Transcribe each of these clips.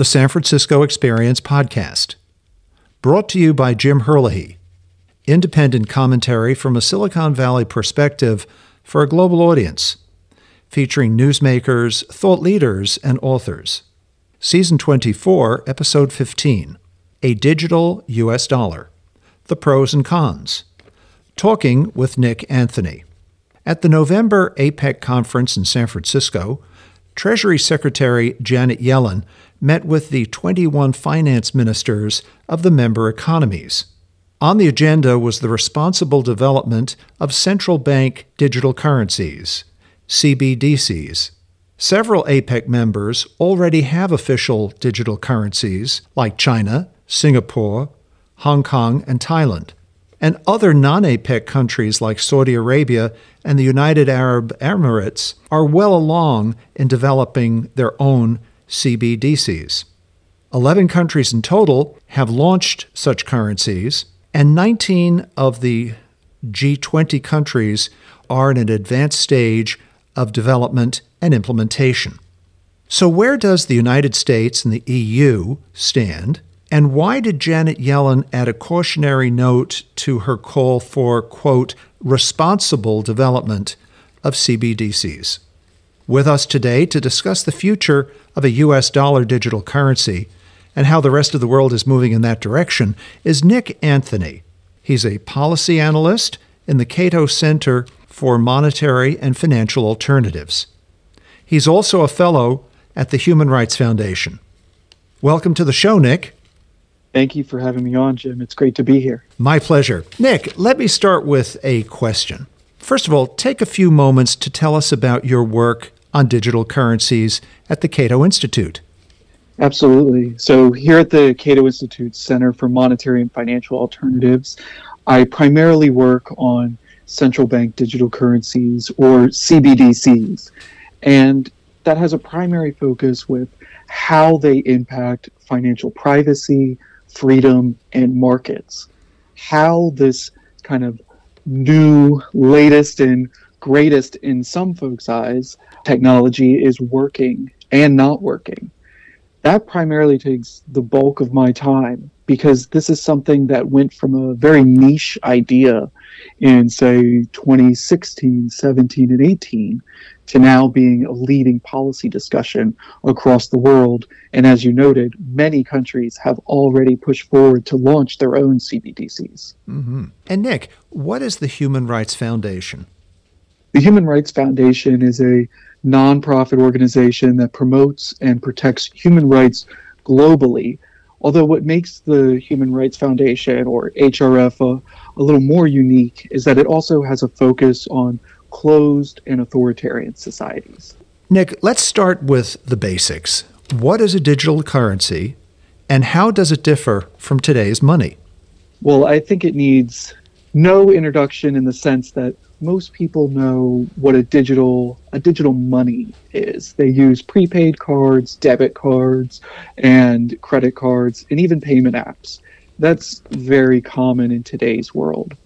the San Francisco Experience podcast. Brought to you by Jim Herlihy, independent commentary from a Silicon Valley perspective for a global audience, featuring newsmakers, thought leaders, and authors. Season 24, Episode 15 A Digital U.S. Dollar The Pros and Cons. Talking with Nick Anthony. At the November APEC conference in San Francisco, Treasury Secretary Janet Yellen met with the 21 finance ministers of the member economies. On the agenda was the responsible development of central bank digital currencies, CBDCs. Several APEC members already have official digital currencies like China, Singapore, Hong Kong, and Thailand. And other non APEC countries like Saudi Arabia and the United Arab Emirates are well along in developing their own CBDCs. 11 countries in total have launched such currencies, and 19 of the G20 countries are in an advanced stage of development and implementation. So, where does the United States and the EU stand? And why did Janet Yellen add a cautionary note to her call for, quote, responsible development of CBDCs? With us today to discuss the future of a U.S. dollar digital currency and how the rest of the world is moving in that direction is Nick Anthony. He's a policy analyst in the Cato Center for Monetary and Financial Alternatives. He's also a fellow at the Human Rights Foundation. Welcome to the show, Nick. Thank you for having me on, Jim. It's great to be here. My pleasure. Nick, let me start with a question. First of all, take a few moments to tell us about your work on digital currencies at the Cato Institute. Absolutely. So, here at the Cato Institute Center for Monetary and Financial Alternatives, I primarily work on central bank digital currencies or CBDCs. And that has a primary focus with how they impact financial privacy, freedom, and markets. How this kind of new, latest, and greatest in some folks' eyes technology is working and not working. That primarily takes the bulk of my time because this is something that went from a very niche idea in, say, 2016, 17, and 18 to now being a leading policy discussion across the world. And as you noted, many countries have already pushed forward to launch their own CBDCs. Mm-hmm. And Nick, what is the Human Rights Foundation? The Human Rights Foundation is a nonprofit organization that promotes and protects human rights globally. Although what makes the Human Rights Foundation or HRF a, a little more unique is that it also has a focus on closed and authoritarian societies. Nick, let's start with the basics. What is a digital currency and how does it differ from today's money? Well, I think it needs no introduction in the sense that most people know what a digital a digital money is. They use prepaid cards, debit cards, and credit cards, and even payment apps. That's very common in today's world.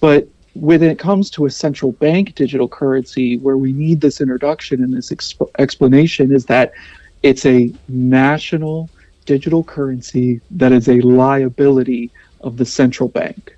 But when it comes to a central bank digital currency, where we need this introduction and this exp- explanation, is that it's a national digital currency that is a liability of the central bank.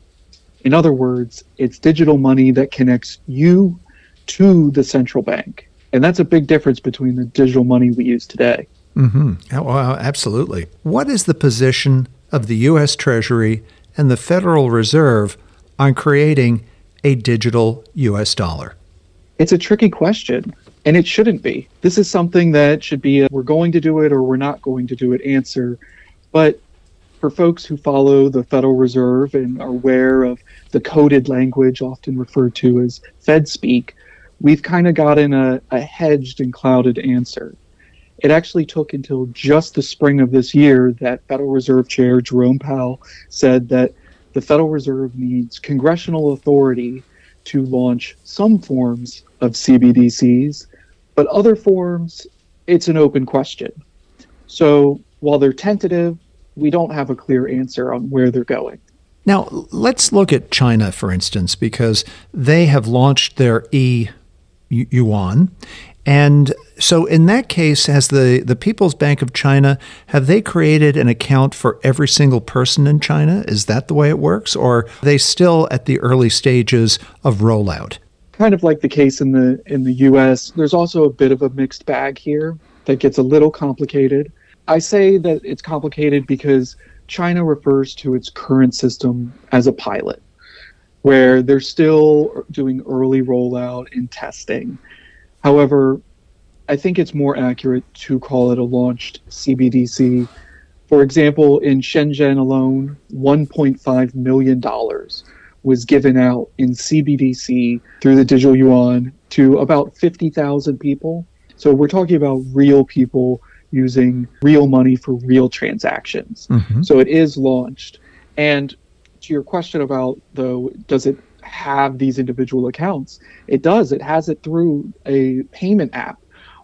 In other words, it's digital money that connects you to the central bank. And that's a big difference between the digital money we use today. Mm-hmm. Oh, absolutely. What is the position of the U.S. Treasury and the Federal Reserve on creating a digital US dollar? It's a tricky question, and it shouldn't be. This is something that should be a, we're going to do it or we're not going to do it answer. But for folks who follow the Federal Reserve and are aware of the coded language, often referred to as Fed speak, we've kind of gotten a, a hedged and clouded answer. It actually took until just the spring of this year that Federal Reserve Chair Jerome Powell said that the Federal Reserve needs congressional authority to launch some forms of CBDCs, but other forms, it's an open question. So while they're tentative, we don't have a clear answer on where they're going. Now, let's look at China, for instance, because they have launched their e yuan, And so, in that case, has the, the People's Bank of China, have they created an account for every single person in China? Is that the way it works? Or are they still at the early stages of rollout? Kind of like the case in the in the US, there's also a bit of a mixed bag here that gets a little complicated. I say that it's complicated because China refers to its current system as a pilot, where they're still doing early rollout and testing. However, I think it's more accurate to call it a launched CBDC. For example, in Shenzhen alone, $1.5 million was given out in CBDC through the digital yuan to about 50,000 people. So we're talking about real people using real money for real transactions. Mm-hmm. So it is launched. And to your question about though, does it have these individual accounts. It does. It has it through a payment app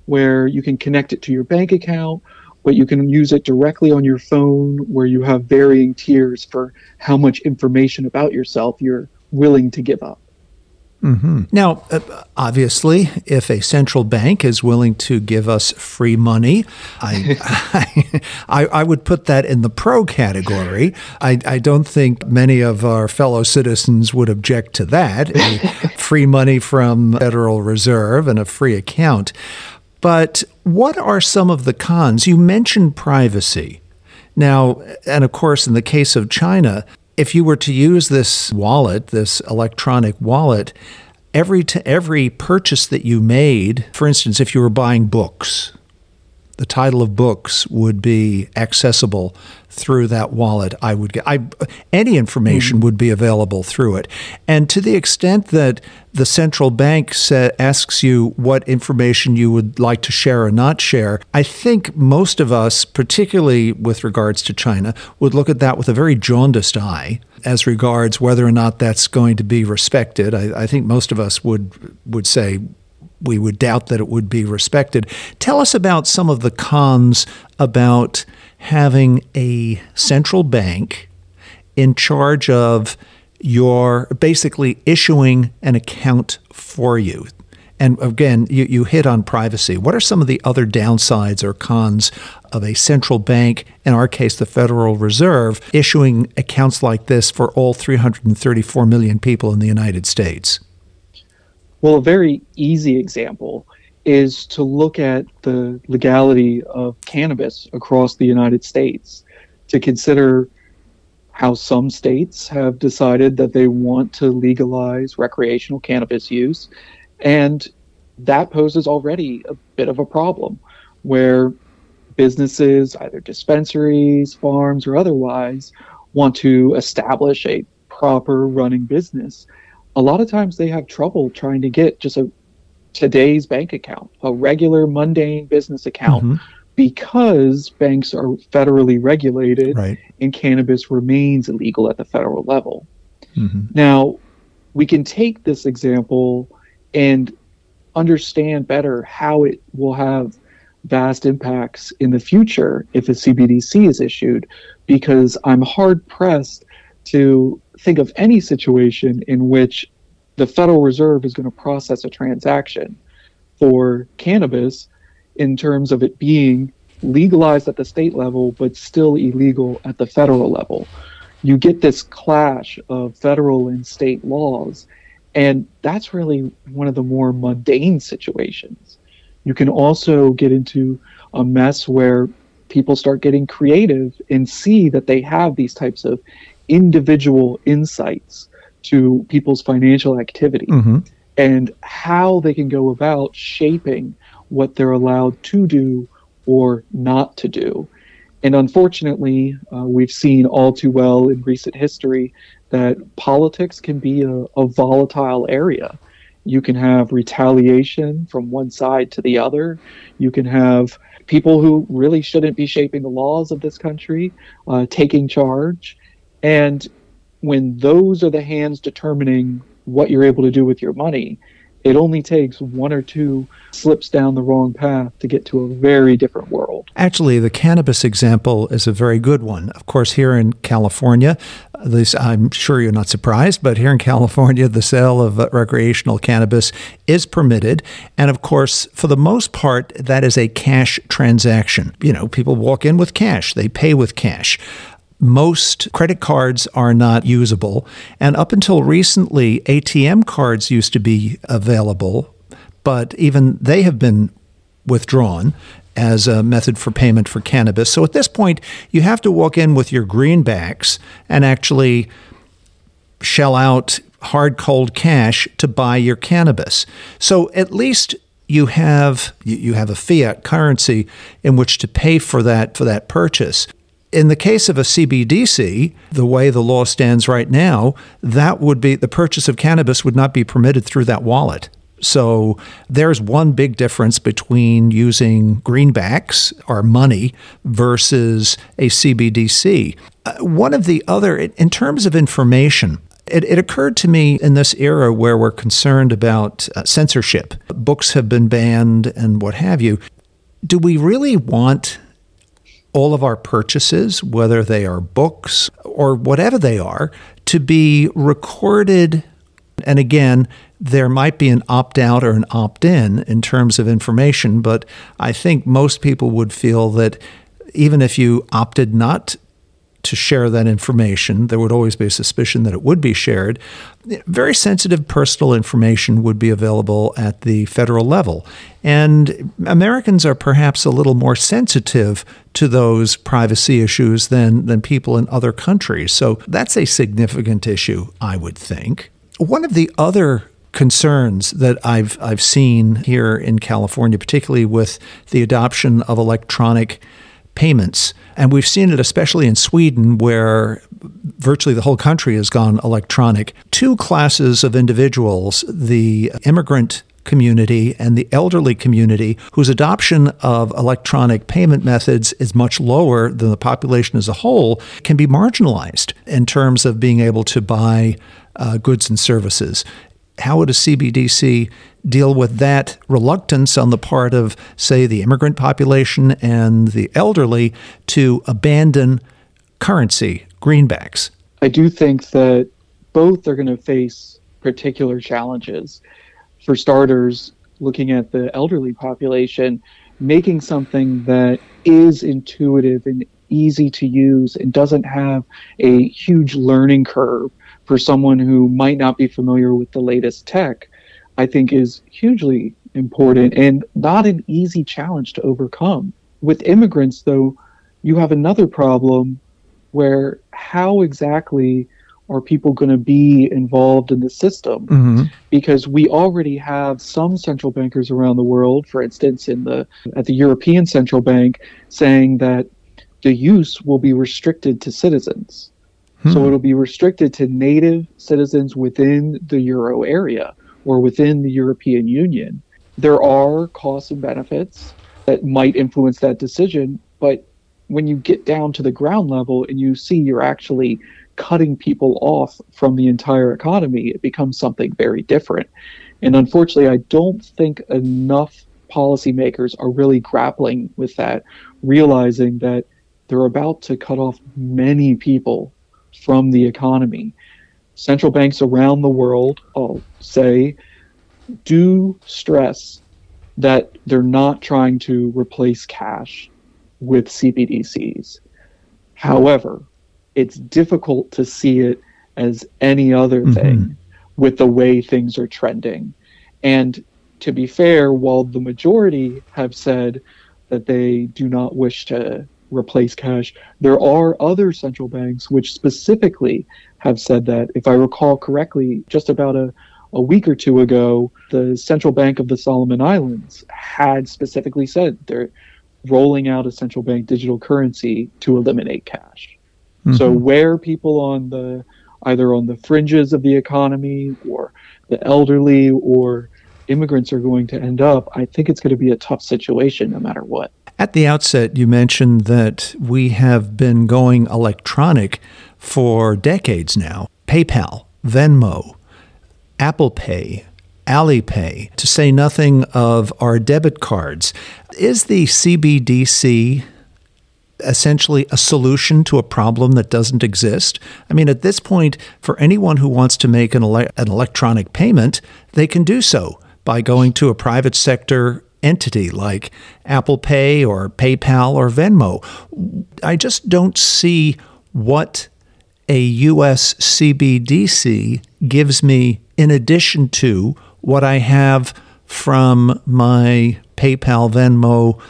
where you can connect it to your bank account, but you can use it directly on your phone where you have varying tiers for how much information about yourself you're willing to give up. Mm-hmm. Now, uh, obviously, if a central bank is willing to give us free money, I, I, I, would put that in the pro category. I, I don't think many of our fellow citizens would object to that free money from Federal Reserve and a free account. But what are some of the cons? You mentioned privacy. Now, and of course, in the case of China, if you were to use this wallet, this electronic wallet, every to every purchase that you made, for instance, if you were buying books, the title of books would be accessible through that wallet. I would get I, any information mm-hmm. would be available through it, and to the extent that the central bank sa- asks you what information you would like to share or not share, I think most of us, particularly with regards to China, would look at that with a very jaundiced eye as regards whether or not that's going to be respected. I, I think most of us would would say we would doubt that it would be respected. Tell us about some of the cons about having a central bank in charge of your basically issuing an account for you. And again, you, you hit on privacy. What are some of the other downsides or cons of a central bank, in our case, the Federal Reserve, issuing accounts like this for all 334 million people in the United States? Well, a very easy example is to look at the legality of cannabis across the United States, to consider how some states have decided that they want to legalize recreational cannabis use. And that poses already a bit of a problem where businesses, either dispensaries, farms, or otherwise, want to establish a proper running business a lot of times they have trouble trying to get just a today's bank account, a regular mundane business account, mm-hmm. because banks are federally regulated right. and cannabis remains illegal at the federal level. Mm-hmm. Now, we can take this example and understand better how it will have vast impacts in the future if a CBDC is issued, because I'm hard pressed to think of any situation in which the Federal Reserve is going to process a transaction for cannabis in terms of it being legalized at the state level but still illegal at the federal level. You get this clash of federal and state laws, and that's really one of the more mundane situations. You can also get into a mess where people start getting creative and see that they have these types of individual insights to people's financial activity mm-hmm. and how they can go about shaping what they're allowed to do or not to do. And unfortunately, uh, we've seen all too well in recent history that politics can be a, a volatile area. You can have retaliation from one side to the other. You can have people who really shouldn't be shaping the laws of this country uh, taking charge. And when those are the hands determining what you're able to do with your money, it only takes one or two slips down the wrong path to get to a very different world. Actually, the cannabis example is a very good one. Of course, here in California, least I'm sure you're not surprised, but here in California, the sale of uh, recreational cannabis is permitted. And of course, for the most part, that is a cash transaction. You know, people walk in with cash, they pay with cash most credit cards are not usable. And up until recently, ATM cards used to be available, but even they have been withdrawn as a method for payment for cannabis. So at this point, you have to walk in with your greenbacks and actually shell out hard cold cash to buy your cannabis. So at least you have you have a fiat currency in which to pay for that for that purchase. In the case of a CBDC, the way the law stands right now, that would be the purchase of cannabis would not be permitted through that wallet. So there's one big difference between using greenbacks or money versus a CBDC. Uh, one of the other, in terms of information, it, it, occurred to me in this era where we're concerned about uh, censorship, books have been banned and what have you. Do we really want all of our purchases, whether they are books or whatever they are, to be recorded? And again, there might be an opt out or an opt in in terms of information, but I think most people would feel that even if you opted not to share that information, there would always be a suspicion that it would be shared. Very sensitive personal information would be available at the federal level. And Americans are perhaps a little more sensitive to those privacy issues than, than people in other countries. So that's a significant issue, I would think. One of the other concerns that I've I've seen here in California, particularly with the adoption of electronic payments. And we've seen it especially in Sweden, where virtually the whole country has gone electronic. Two classes of individuals the immigrant community and the elderly community, whose adoption of electronic payment methods is much lower than the population as a whole, can be marginalized in terms of being able to buy uh, goods and services how would a CBDC deal with that reluctance on the part of, say, the immigrant population and the elderly to abandon currency, greenbacks? I do think that both are going to face particular challenges. For starters, looking at the elderly population, making something that is intuitive and easy to use and doesn't have a huge learning curve for someone who might not be familiar with the latest tech, I think is hugely important and not an easy challenge to overcome. With immigrants, though, you have another problem where how exactly are people going to be involved in the system? Mm-hmm. Because we already have some central bankers around the world, for instance, in the at the European Central Bank, saying that the use will be restricted to citizens. Hmm. So it'll be restricted to native citizens within the euro area or within the European Union. There are costs and benefits that might influence that decision, but when you get down to the ground level and you see you're actually cutting people off from the entire economy, it becomes something very different. And unfortunately, I don't think enough policymakers are really grappling with that, realizing that they're about to cut off many people from the economy. Central banks around the world, I'll say, do stress that they're not trying to replace cash with CBDCs. However, it's difficult to see it as any other mm-hmm. thing with the way things are trending. And to be fair, while the majority have said that they do not wish to replace cash. There are other central banks which specifically have said that. If I recall correctly, just about a, a week or two ago, the Central Bank of the Solomon Islands had specifically said they're rolling out a central bank digital currency to eliminate cash. Mm-hmm. So where people on the either on the fringes of the economy or the elderly or immigrants are going to end up, I think it's going to be a tough situation no matter what. At the outset, you mentioned that we have been going electronic for decades now. PayPal, Venmo, Apple Pay, Alipay, to say nothing of our debit cards. Is the CBDC essentially a solution to a problem that doesn't exist? I mean, at this point, for anyone who wants to make an, ele- an electronic payment, they can do so by going to a private sector entity like Apple Pay or PayPal or Venmo. I just don't see what a US CBDC gives me in addition to what I have from my PayPal, Venmo,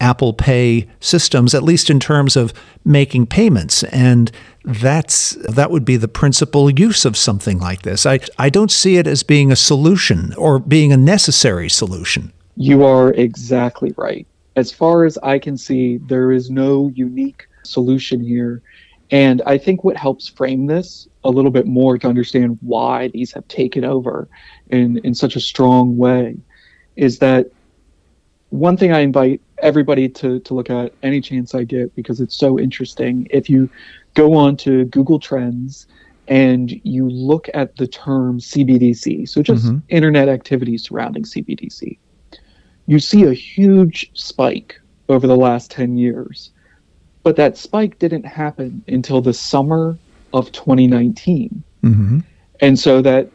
Apple Pay systems, at least in terms of making payments. And that's that would be the principal use of something like this. I, I don't see it as being a solution or being a necessary solution. You are exactly right. As far as I can see, there is no unique solution here. And I think what helps frame this a little bit more to understand why these have taken over in, in such a strong way is that one thing I invite everybody to, to look at any chance I get because it's so interesting. If you go on to Google Trends and you look at the term CBDC, so just mm-hmm. internet activity surrounding CBDC, you see a huge spike over the last 10 years. But that spike didn't happen until the summer of 2019. Mm-hmm. And so that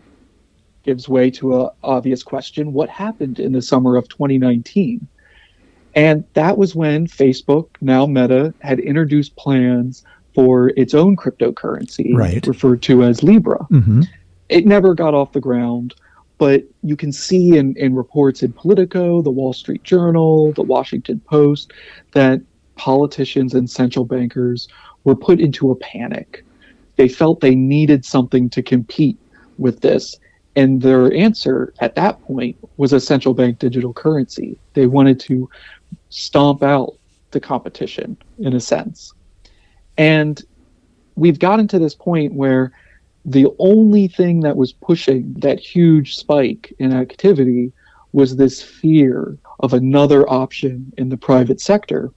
gives way to an obvious question what happened in the summer of 2019? And that was when Facebook, now Meta, had introduced plans for its own cryptocurrency, right. referred to as Libra. Mm-hmm. It never got off the ground, but you can see in, in reports in Politico, the Wall Street Journal, the Washington Post, that politicians and central bankers were put into a panic. They felt they needed something to compete with this. And their answer at that point was a central bank digital currency. They wanted to stomp out the competition in a sense. And we've gotten to this point where the only thing that was pushing that huge spike in activity was this fear of another option in the private sector.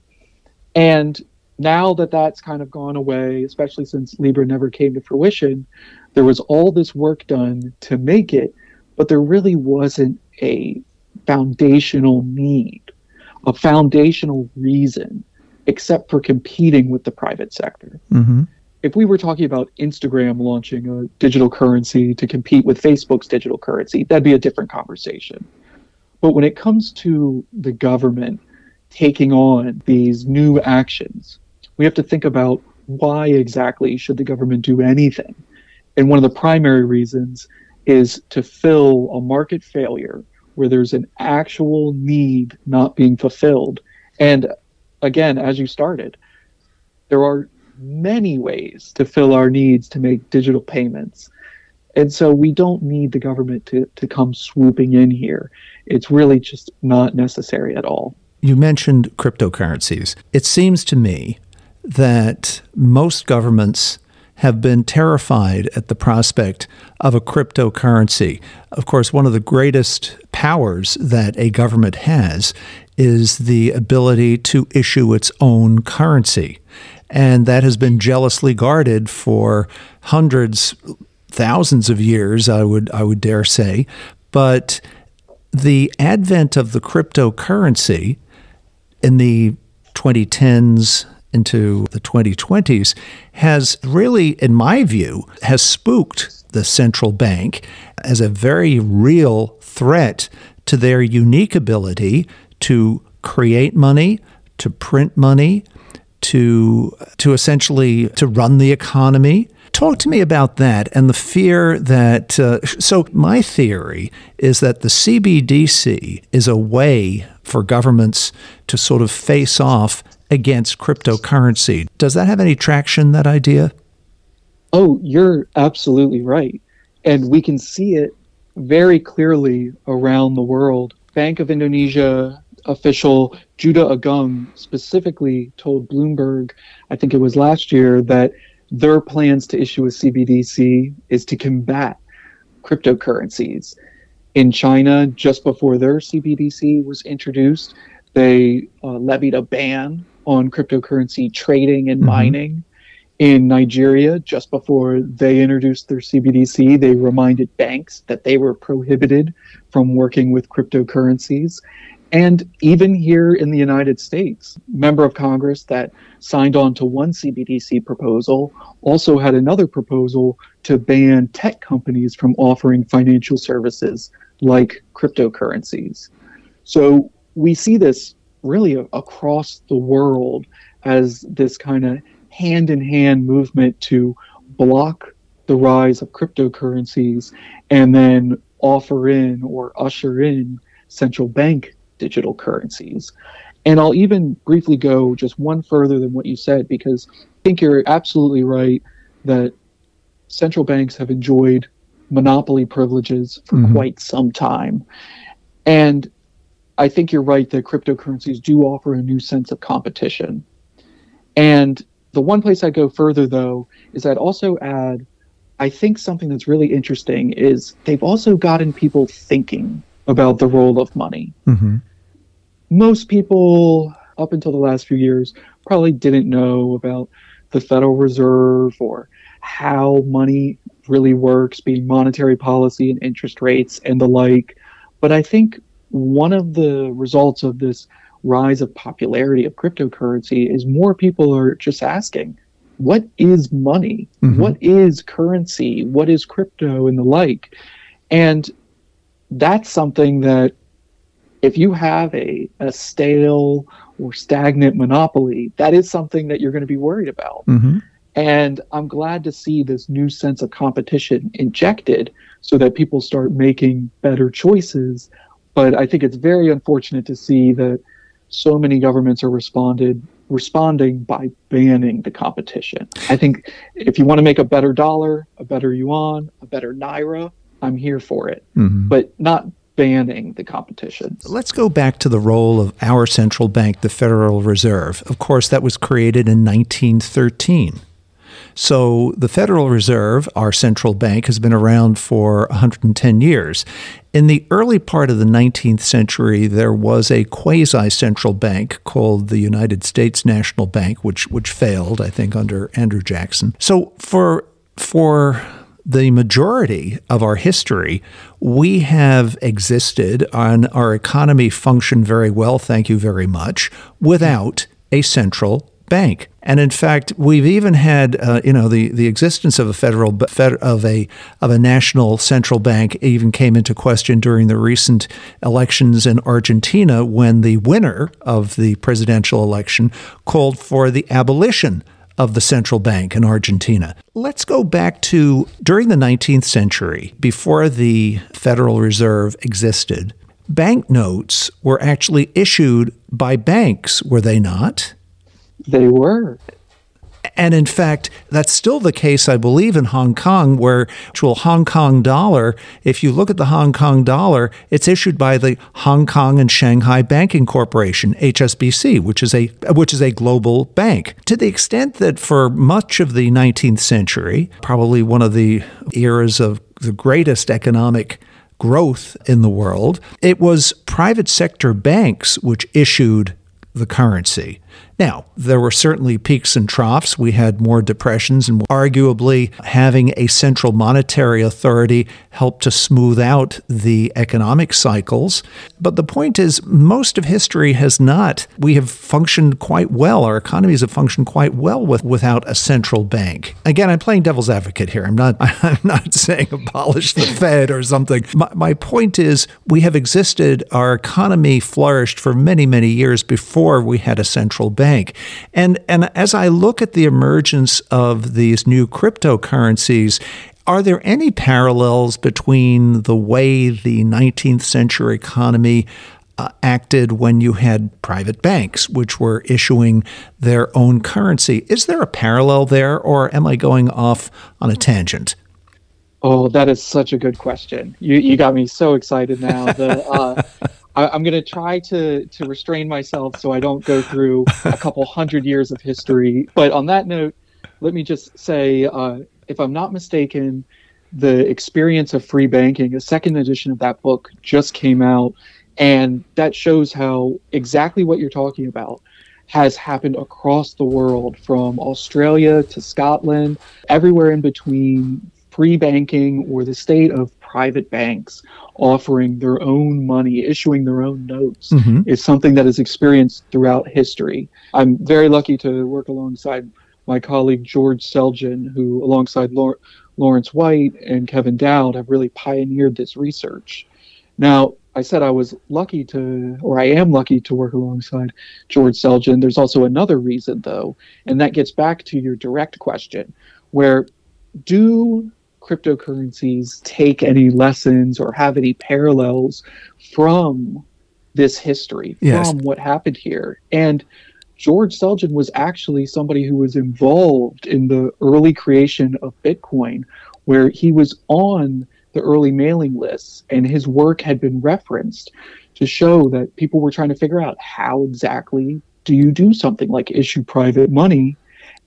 And now that that's kind of gone away, especially since Libra never came to fruition, there was all this work done to make it, but there really wasn't a foundational need a foundational reason except for competing with the private sector. Mm-hmm. If we were talking about Instagram launching a digital currency to compete with Facebook's digital currency, that'd be a different conversation. But when it comes to the government taking on these new actions, we have to think about why exactly should the government do anything? And one of the primary reasons is to fill a market failure where there's an actual need not being fulfilled. And again, as you started, there are many ways to fill our needs to make digital payments. And so we don't need the government to, to come swooping in here. It's really just not necessary at all. You mentioned cryptocurrencies. It seems to me that most governments have been terrified at the prospect of a cryptocurrency. Of course, one of the greatest powers that a government has is the ability to issue its own currency. And that has been jealously guarded for hundreds, thousands of years, I would, I would dare say. But the advent of the cryptocurrency in the 2010s into the 2020s has really, in my view, has spooked the central bank as a very real threat to their unique ability to create money, to print money, to to essentially to run the economy. Talk to me about that and the fear that. Uh, so, my theory is that the CBDC is a way for governments to sort of face off against cryptocurrency. Does that have any traction, that idea? Oh, you're absolutely right. And we can see it very clearly around the world. Bank of Indonesia official Juda Agung specifically told Bloomberg, I think it was last year, that their plans to issue a CBDC is to combat cryptocurrencies. In China, just before their CBDC was introduced, they uh, levied a ban on cryptocurrency trading and mm-hmm. mining. In Nigeria, just before they introduced their CBDC, they reminded banks that they were prohibited from working with cryptocurrencies. And even here in the United States, member of Congress that signed on to one CBDC proposal also had another proposal to ban tech companies from offering financial services like cryptocurrencies. So we see this really across the world as this kind of hand in hand movement to block the rise of cryptocurrencies and then offer in or usher in central bank digital currencies. And I'll even briefly go just one further than what you said, because I think you're absolutely right that central banks have enjoyed monopoly privileges for mm-hmm. quite some time. And I think you're right that cryptocurrencies do offer a new sense of competition. And the one place I go further, though, is I'd also add I think something that's really interesting is they've also gotten people thinking about the role of money. Mm-hmm most people up until the last few years probably didn't know about the Federal Reserve or how money really works, being monetary policy and interest rates and the like. But I think one of the results of this rise of popularity of cryptocurrency is more people are just asking, what is money? Mm-hmm. What is currency? What is crypto and the like? And that's something that if you have a, a stale or stagnant monopoly, that is something that you're going to be worried about. Mm-hmm. And I'm glad to see this new sense of competition injected so that people start making better choices. But I think it's very unfortunate to see that so many governments are responded responding by banning the competition. I think if you want to make a better dollar, a better yuan, a better naira, I'm here for it. Mm-hmm. But not banning the competition. Let's go back to the role of our central bank, the Federal Reserve. Of course, that was created in 1913. So the Federal Reserve, our central bank, has been around for 110 years. In the early part of the 19th century, there was a quasi central bank called the United States National Bank, which, which failed, I think, under Andrew Jackson. So for, for the majority of our history, we have existed and our economy functioned very well, thank you very much, without a central bank. And in fact, we've even had, uh, you know, the, the existence of a federal of a of a national central bank even came into question during the recent elections in Argentina when the winner of the presidential election called for the abolition of the central bank in Argentina. Let's go back to during the 19th century, before the Federal Reserve existed. Banknotes were actually issued by banks, were they not? They were. And in fact, that's still the case, I believe, in Hong Kong, where actual Hong Kong dollar, if you look at the Hong Kong dollar, it's issued by the Hong Kong and Shanghai Banking Corporation, HSBC, which is a which is a global bank. To the extent that for much of the 19th century, probably one of the eras of the greatest economic growth in the world, it was private sector banks which issued the currency. Now, there were certainly peaks and troughs. We had more depressions, and arguably having a central monetary authority helped to smooth out the economic cycles. But the point is, most of history has not. We have functioned quite well. Our economies have functioned quite well with, without a central bank. Again, I'm playing devil's advocate here. I'm not. I'm not saying abolish the Fed or something. My, my point is, we have existed. Our economy flourished for many, many years before we had a central bank bank. And, and as I look at the emergence of these new cryptocurrencies, are there any parallels between the way the 19th century economy uh, acted when you had private banks, which were issuing their own currency? Is there a parallel there, or am I going off on a tangent? Oh, that is such a good question. You you got me so excited now. The uh, I, am going to try to to restrain myself so I don't go through a couple hundred years of history. But on that note, let me just say, uh, if I'm not mistaken, the experience of free banking, a second edition of that book, just came out, and that shows how exactly what you're talking about has happened across the world, from Australia to Scotland, everywhere in between. Free banking or the state of private banks offering their own money, issuing their own notes, mm-hmm. is something that is experienced throughout history. I'm very lucky to work alongside my colleague George Selgin, who, alongside Lawrence White and Kevin Dowd, have really pioneered this research. Now, I said I was lucky to, or I am lucky to work alongside George Selgin. There's also another reason, though, and that gets back to your direct question, where do cryptocurrencies take any lessons or have any parallels from this history, yes. from what happened here? And George Selgin was actually somebody who was involved in the early creation of Bitcoin, where he was on the early mailing lists, and his work had been referenced to show that people were trying to figure out how exactly do you do something like issue private money.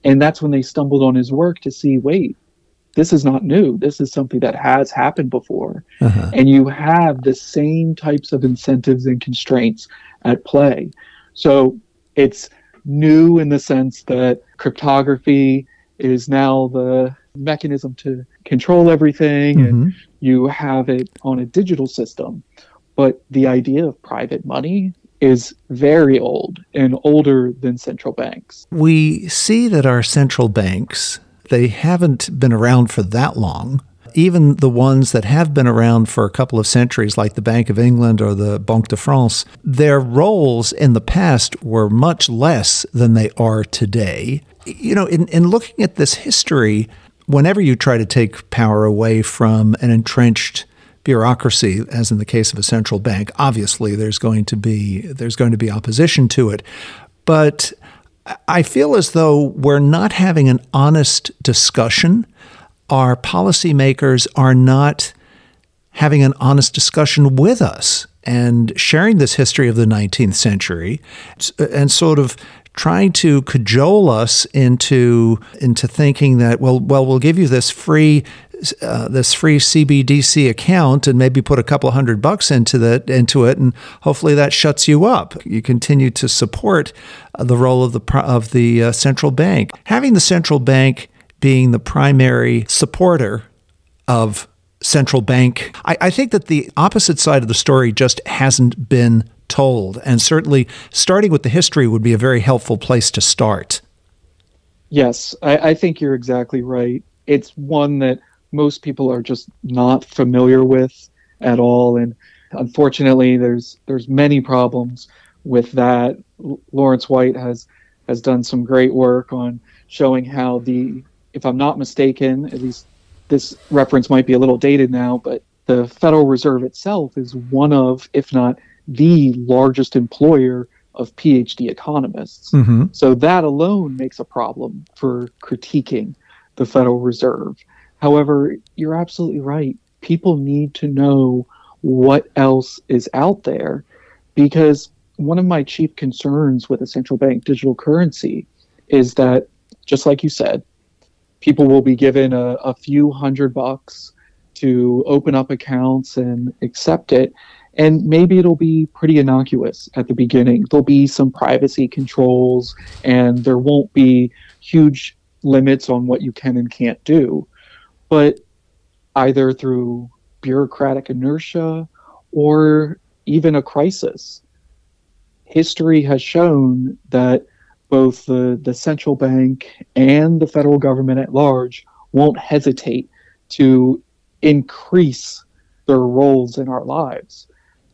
And that's when they stumbled on his work to see wait, this is not new. This is something that has happened before. Uh-huh. And you have the same types of incentives and constraints at play. So it's new in the sense that cryptography is now the mechanism to control everything mm-hmm. and you have it on a digital system. But the idea of private money is very old and older than central banks. We see that our central banks, they haven't been around for that long. Even the ones that have been around for a couple of centuries, like the Bank of England or the Banque de France, their roles in the past were much less than they are today. You know, in, in looking at this history, whenever you try to take power away from an entrenched bureaucracy, as in the case of a central bank, obviously there's going to be there's going to be opposition to it. But I feel as though we're not having an honest discussion. Our policymakers are not having an honest discussion with us and sharing this history of the 19th century and sort of trying to cajole us into into thinking that well well we'll give you this free uh, this free CBDC account and maybe put a couple hundred bucks into that into it, and hopefully that shuts you up. You continue to support uh, the role of the of the uh, central bank. Having the central bank being the primary supporter of central bank, I, I think that the opposite side of the story just hasn't been told. And certainly, starting with the history would be a very helpful place to start. Yes, I, I think you're exactly right. It's one that most people are just not familiar with at all, and unfortunately, there's there's many problems with that. Lawrence White has has done some great work on showing how the, if I'm not mistaken, at least this reference might be a little dated now, but the Federal Reserve itself is one of, if not the largest employer of PhD economists. Mm-hmm. So that alone makes a problem for critiquing the Federal Reserve. However, you're absolutely right. People need to know what else is out there because one of my chief concerns with a central bank digital currency is that, just like you said, people will be given a, a few hundred bucks to open up accounts and accept it and maybe it'll be pretty innocuous at the beginning. There'll be some privacy controls, and there won't be huge limits on what you can and can't do. But either through bureaucratic inertia or even a crisis, history has shown that both the, the central bank and the federal government at large won't hesitate to increase their roles in our lives.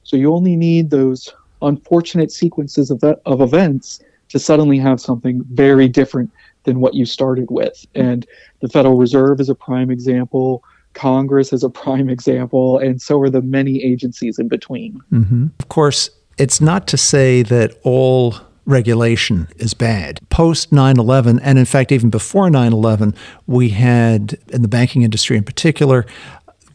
So you only need those unfortunate sequences of, of events to suddenly have something very different than what you started with. And the Federal Reserve is a prime example. Congress is a prime example, and so are the many agencies in between. Mm-hmm. Of course, it's not to say that all regulation is bad. Post 9 11, and in fact, even before 9 11, we had, in the banking industry in particular,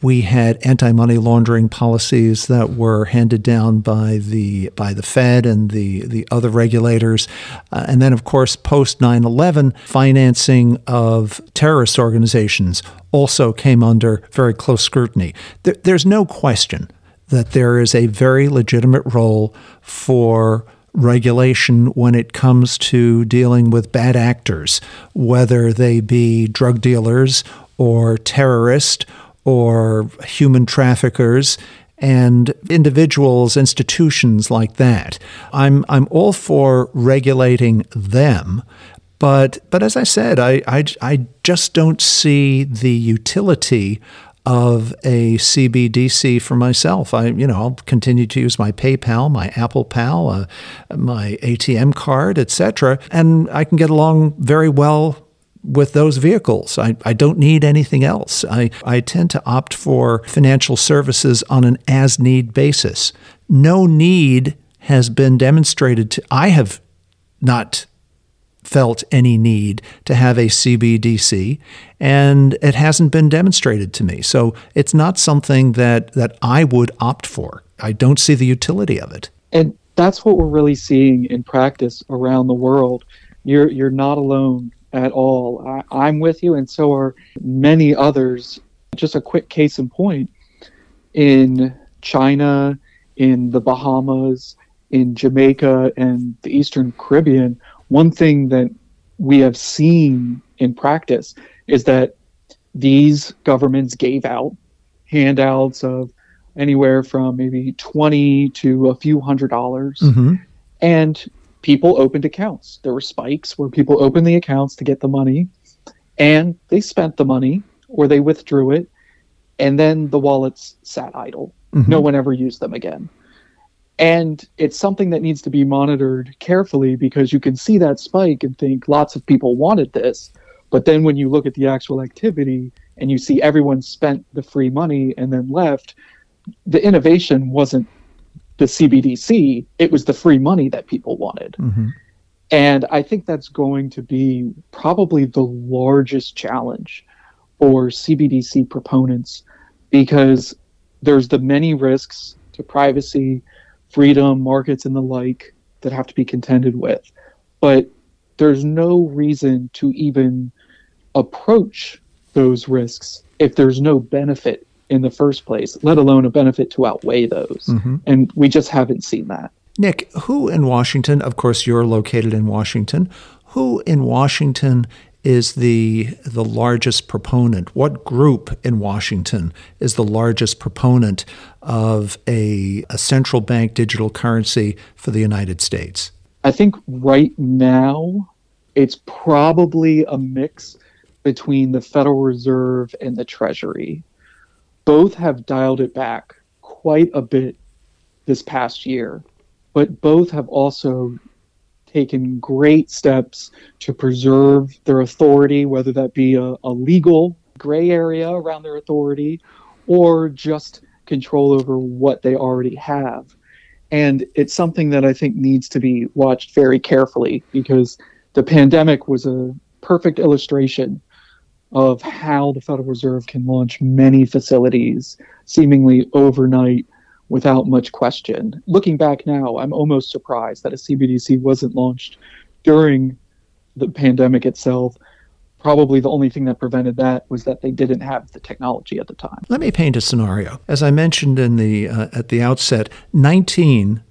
we had anti-money laundering policies that were handed down by the by the Fed and the the other regulators, uh, and then of course post 9/11, financing of terrorist organizations also came under very close scrutiny. There, there's no question that there is a very legitimate role for regulation when it comes to dealing with bad actors, whether they be drug dealers or terrorists or human traffickers and individuals, institutions like that. I'm I'm all for regulating them, but but as I said, I I, I just don't see the utility of a CBDC for myself. I, you know, I'll continue to use my PayPal, my Apple Pal, uh, my ATM card, etc., and I can get along very well with those vehicles. I, I don't need anything else. I, I tend to opt for financial services on an as need basis. No need has been demonstrated to, I have not felt any need to have a CBDC, and it hasn't been demonstrated to me. So it's not something that, that I would opt for. I don't see the utility of it. And that's what we're really seeing in practice around the world. You're you're not alone at all. I, I'm with you, and so are many others. Just a quick case in point in China, in the Bahamas, in Jamaica, and the Eastern Caribbean one thing that we have seen in practice is that these governments gave out handouts of anywhere from maybe 20 to a few hundred dollars mm-hmm. and people opened accounts there were spikes where people opened the accounts to get the money and they spent the money or they withdrew it and then the wallets sat idle mm-hmm. no one ever used them again and it's something that needs to be monitored carefully because you can see that spike and think lots of people wanted this. But then when you look at the actual activity and you see everyone spent the free money and then left, the innovation wasn't the CBDC, it was the free money that people wanted. Mm-hmm. And I think that's going to be probably the largest challenge for CBDC proponents because there's the many risks to privacy, freedom, markets, and the like that have to be contended with. But there's no reason to even approach those risks if there's no benefit in the first place, let alone a benefit to outweigh those. Mm-hmm. And we just haven't seen that. Nick, who in Washington, of course, you're located in Washington, who in Washington is the the largest proponent? What group in Washington is the largest proponent of a, a central bank digital currency for the United States? I think right now it's probably a mix between the Federal Reserve and the Treasury. Both have dialed it back quite a bit this past year, but both have also taken great steps to preserve their authority, whether that be a, a legal gray area around their authority or just control over what they already have. And it's something that I think needs to be watched very carefully because the pandemic was a perfect illustration of how the Federal Reserve can launch many facilities seemingly overnight without much question. Looking back now, I'm almost surprised that a CBDC wasn't launched during the pandemic itself. Probably the only thing that prevented that was that they didn't have the technology at the time. Let me paint a scenario. As I mentioned in the uh, at the outset, 19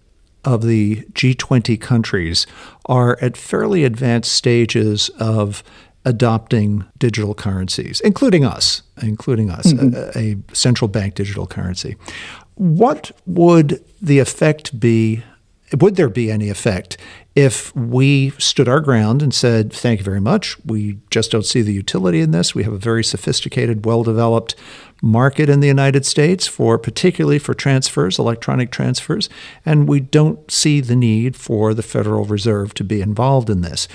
of the G20 countries are at fairly advanced stages of adopting digital currencies, including us, including us, mm-hmm. a, a, central bank digital currency. What would the effect be? Would there be any effect if we stood our ground and said, Thank you very much. We just don't see the utility in this. We have a very sophisticated, well developed market in the United States for particularly for transfers, electronic transfers, and we don't see the need for the Federal Reserve to be involved in this.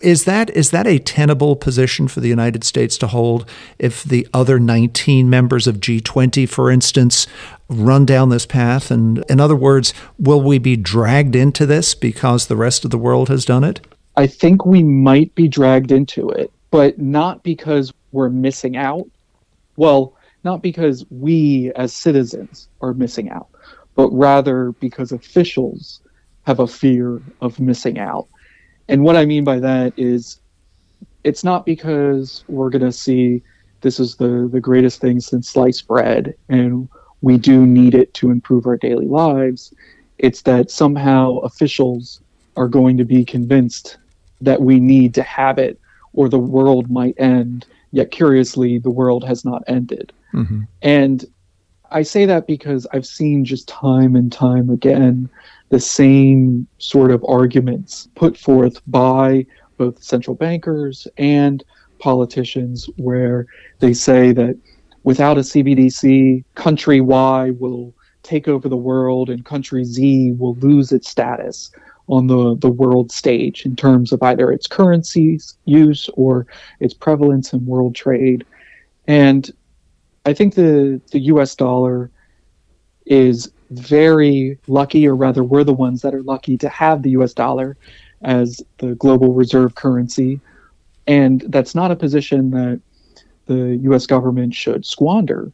Is that is that a tenable position for the United States to hold if the other 19 members of G20, for instance, run down this path? And in other words, will we be dragged into this because the rest of the world has done it? I think we might be dragged into it, but not because we're missing out. Well, not because we as citizens are missing out, but rather because officials have a fear of missing out and what I mean by that is it's not because we're going to see this is the, the greatest thing since sliced bread and we do need it to improve our daily lives. It's that somehow officials are going to be convinced that we need to have it or the world might end Yet curiously, the world has not ended. Mm-hmm. And I say that because I've seen just time and time again the same sort of arguments put forth by both central bankers and politicians, where they say that without a CBDC, country Y will take over the world and country Z will lose its status on the, the world stage in terms of either its currency's use or its prevalence in world trade. And I think the, the US dollar is very lucky, or rather, we're the ones that are lucky to have the US dollar as the global reserve currency. And that's not a position that the US government should squander.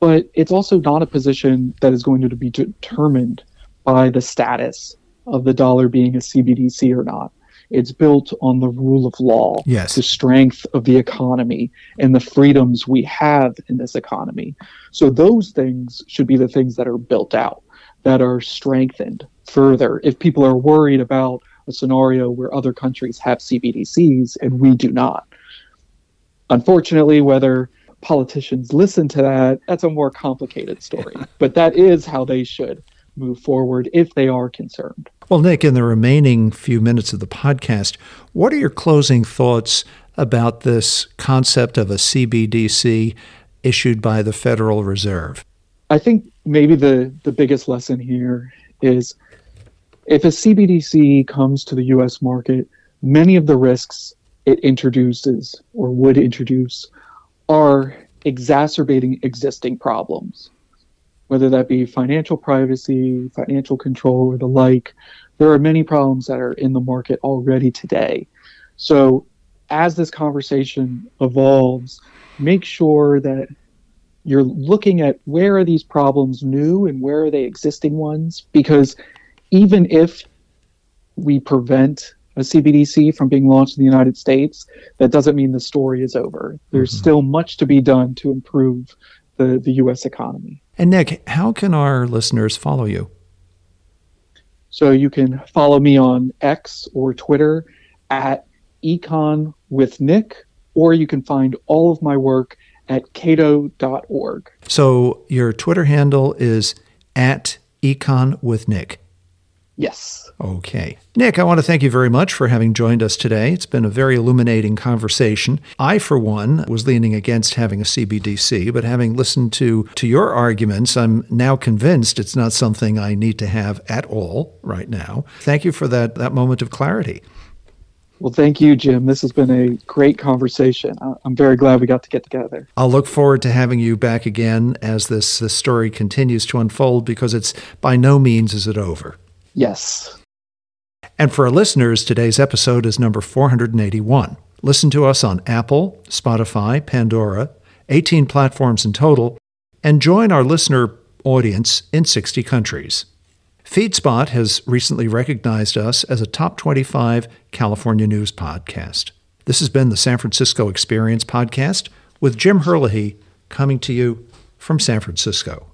But it's also not a position that is going to be determined by the status of the dollar being a CBDC or not. It's built on the rule of law, yes. the strength of the economy, and the freedoms we have in this economy. So, those things should be the things that are built out, that are strengthened further. If people are worried about a scenario where other countries have CBDCs and we do not. Unfortunately, whether politicians listen to that, that's a more complicated story. but that is how they should move forward if they are concerned. Well, Nick, in the remaining few minutes of the podcast, what are your closing thoughts about this concept of a CBDC issued by the Federal Reserve? I think maybe the, the biggest lesson here is if a CBDC comes to the US market, many of the risks it introduces or would introduce are exacerbating existing problems whether that be financial privacy, financial control, or the like. There are many problems that are in the market already today. So, as this conversation evolves, make sure that you're looking at where are these problems new and where are they existing ones because even if we prevent a CBDC from being launched in the United States, that doesn't mean the story is over. There's mm-hmm. still much to be done to improve the, the U.S. economy. And Nick, how can our listeners follow you? So you can follow me on X or Twitter at Econ with Nick, or you can find all of my work at cato.org. So your Twitter handle is at Econ with Nick. Yes. Okay. Nick, I want to thank you very much for having joined us today. It's been a very illuminating conversation. I, for one, was leaning against having a CBDC, but having listened to, to your arguments, I'm now convinced it's not something I need to have at all right now. Thank you for that, that moment of clarity. Well, thank you, Jim. This has been a great conversation. I'm very glad we got to get together. I'll look forward to having you back again as this, this story continues to unfold because it's by no means is it over. Yes. And for our listeners, today's episode is number 481. Listen to us on Apple, Spotify, Pandora, 18 platforms in total, and join our listener audience in 60 countries. FeedSpot has recently recognized us as a top 25 California news podcast. This has been the San Francisco Experience podcast with Jim Herlihy coming to you from San Francisco.